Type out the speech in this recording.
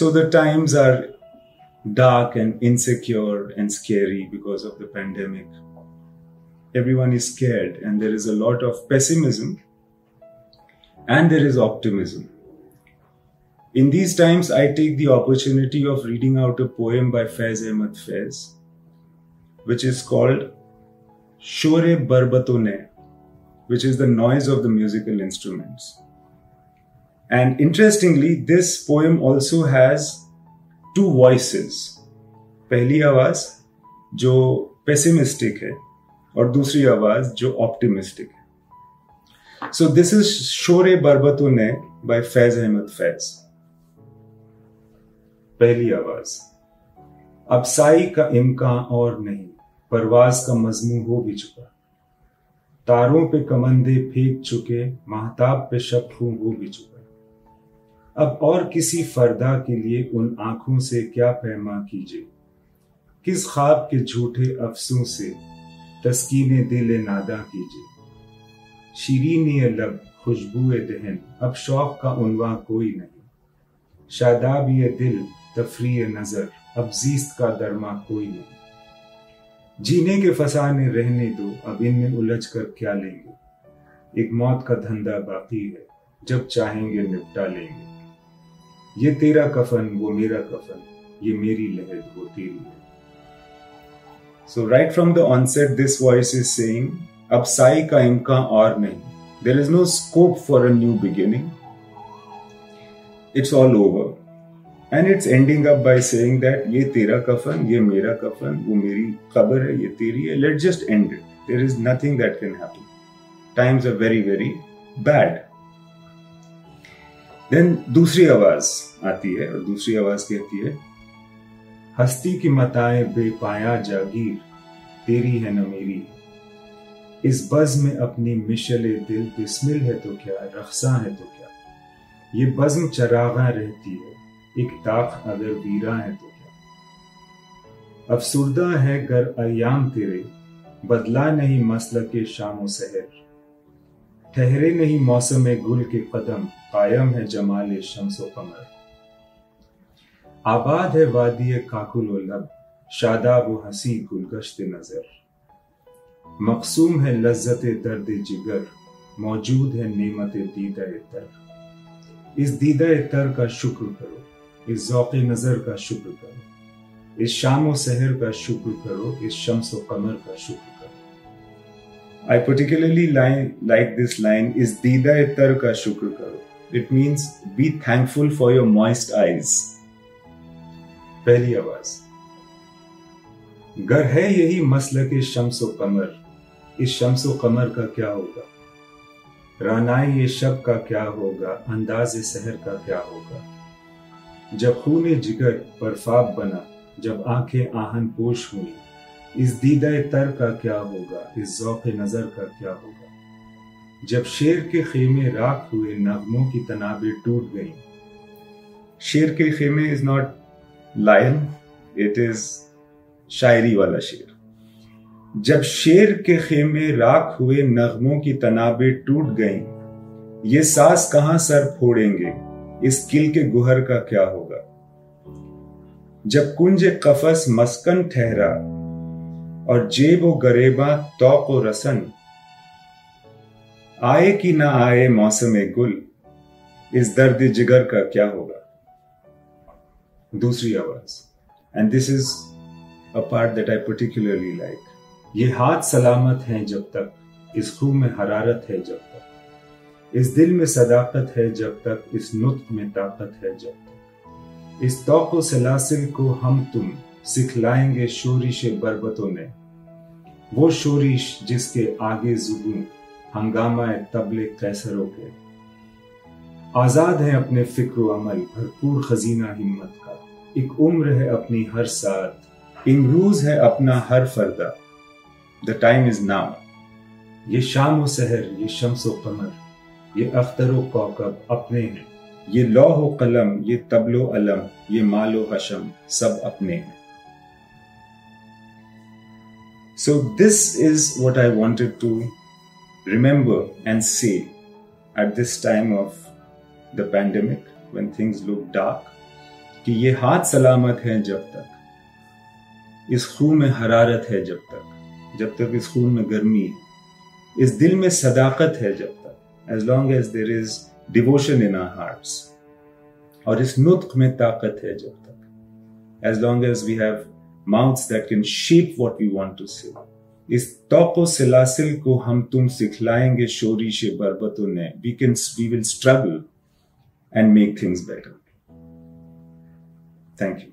So the times are dark and insecure and scary because of the pandemic. Everyone is scared, and there is a lot of pessimism and there is optimism. In these times, I take the opportunity of reading out a poem by Faiz Ahmad Faiz, which is called Shore Barbatone, which is the noise of the musical instruments. And interestingly, this poem also has two voices. पहली आवाज़ जो pessimistic है और दूसरी आवाज़ जो optimistic है। So this is शोरे बरबतो ने बाय फैज अहमद फैज पहली आवाज़। अब साई का इम्कान और नहीं परवाज का मजमू हो भी चुका। तारों पे कमंदे फेंक चुके महताब पे शब हो भी चुका। अब और किसी फरदा के लिए उन आँखों से क्या पैमा कीजिए? किस ख्वाब के झूठे अफसों से तस्कीन दिल नादा कीजिए? शीरीन लब, खुशबू दहन, अब शौक का उनवा कोई नहीं। शादाब ये दिल, तफरी नज़र, अब जीस्त का दरमा कोई नहीं। जीने के फसाने रहने दो, अब इनमें उलझ कर क्या लेंगे? एक मौत का धंधा बाकी है, जब चाहेंगे निपटा लेंगे। ये तेरा कफन, वो मेरा कफन, ये मेरी लहर, वो तेरी है so right from the onset this voice is saying अब साई का इम्कान और नहीं। There is no scope for a new beginning it's all over and it's ending up by saying that ये तेरा कफन, ये मेरा कफन, वो मेरी खबर है, ये तेरी है। Let just end it there is nothing that can happen times are very very bad then दूसरी आवाज़ आती है और दूसरी आवाज़ कहती है, हस्ती की मताए बेपाया जागीर, तेरी है न मेरी। इस बज में अपनी मिशल दिल बिस्मिल है तो क्या, रखसा है तो क्या? ये बज्म चरागा रहती है, एक ताक अगर वीरा है तो क्या? अफसुरदा है गर अयाम तेरे, बदला नहीं मसल के शामो सहर ठहरे नहीं मौसम गुल के कदम, कायम है जमाल शमसो कमर। आबाद है वादी काकुल लब, शादाब व हसी गुलगश्त नज़र। मकसूम है लज्जत दर्द जिगर, मौजूद है नेमत दीदा तर। इस दीदा तर का शुक्र करो, इस जौक नज़र का शुक्र करो, इस शाम व सहर का शुक्र करो, इस शम्स कमर का शुक्र I particularly like this line, is Dida Tar ka shukr karo. It means, be thankful for your moist eyes. पहली आवाज़ गर है यही मसल के शम्स कमर इस शम्स कमर का क्या होगा रानाई ये शब का क्या होगा अंदाज सहर का क्या होगा जब खून जिगर बर्फाब बना जब आँखें आहन पोश हुई इस दीदा तर का क्या होगा? इस जौक नज़र का क्या होगा? जब शेर के खेमे राख हुए नगमों की तनाबे टूट गई। शेर के खेमे is not lion it is शायरी वाला शेर। जब शेर के खेमे राख हुए नगमों की तनाबे टूट गई, ये सास कहाँ सर फोड़ेंगे? इस किल के गुहर का क्या होगा? जब कुंज कफस मस्कन ठहरा और जेब व गरेबा तोक व रसन। आए कि ना आए मौसम गुल, इस दर्द जिगर का क्या होगा? दूसरी आवाज़ and this is a part that I particularly like ये हाथ सलामत हैं जब तक, इस खूब में हरारत है जब तक। इस दिल में सदाकत है जब तक, इस नुत में ताकत है जब तक। इस तोको सलासिल को हम तुम सिखलाएँगे शोरिश बरबतों ने। वो शोरिश जिसके आगे जुबू हंगामा तबले कैसरों के। आज़ाद है अपने फ़िक्र अमल, भरपूर खजीना हिम्मत का। एक उम्र है अपनी हर साथ इमरूज है अपना हर फरदा। द टाइम इज़ नाउ ये शाम व सहर, ये शम्स व कमर, ये अख्तर व कौकब अपने हैं। ये लौह कलम, ये तबलो अलम, ये मालो हशम, सब अपने हैं। So, this is what I wanted to remember and say at this time of the pandemic when things look dark. कि ये हाथ सलामत है जब तक इस खून में हरारत है जब तक जब तक इस खून में गर्मी है इस दिल में सदाकत है जब तक as long as there is devotion in our hearts और इस नुत्क में ताकत है जब तक as long as we have mouths that can shape what we want to say इस तोको सिलासिल को हम तुम सिखलाएँगे शोरी शे बरबतों ने। We can we will struggle and make things better thank you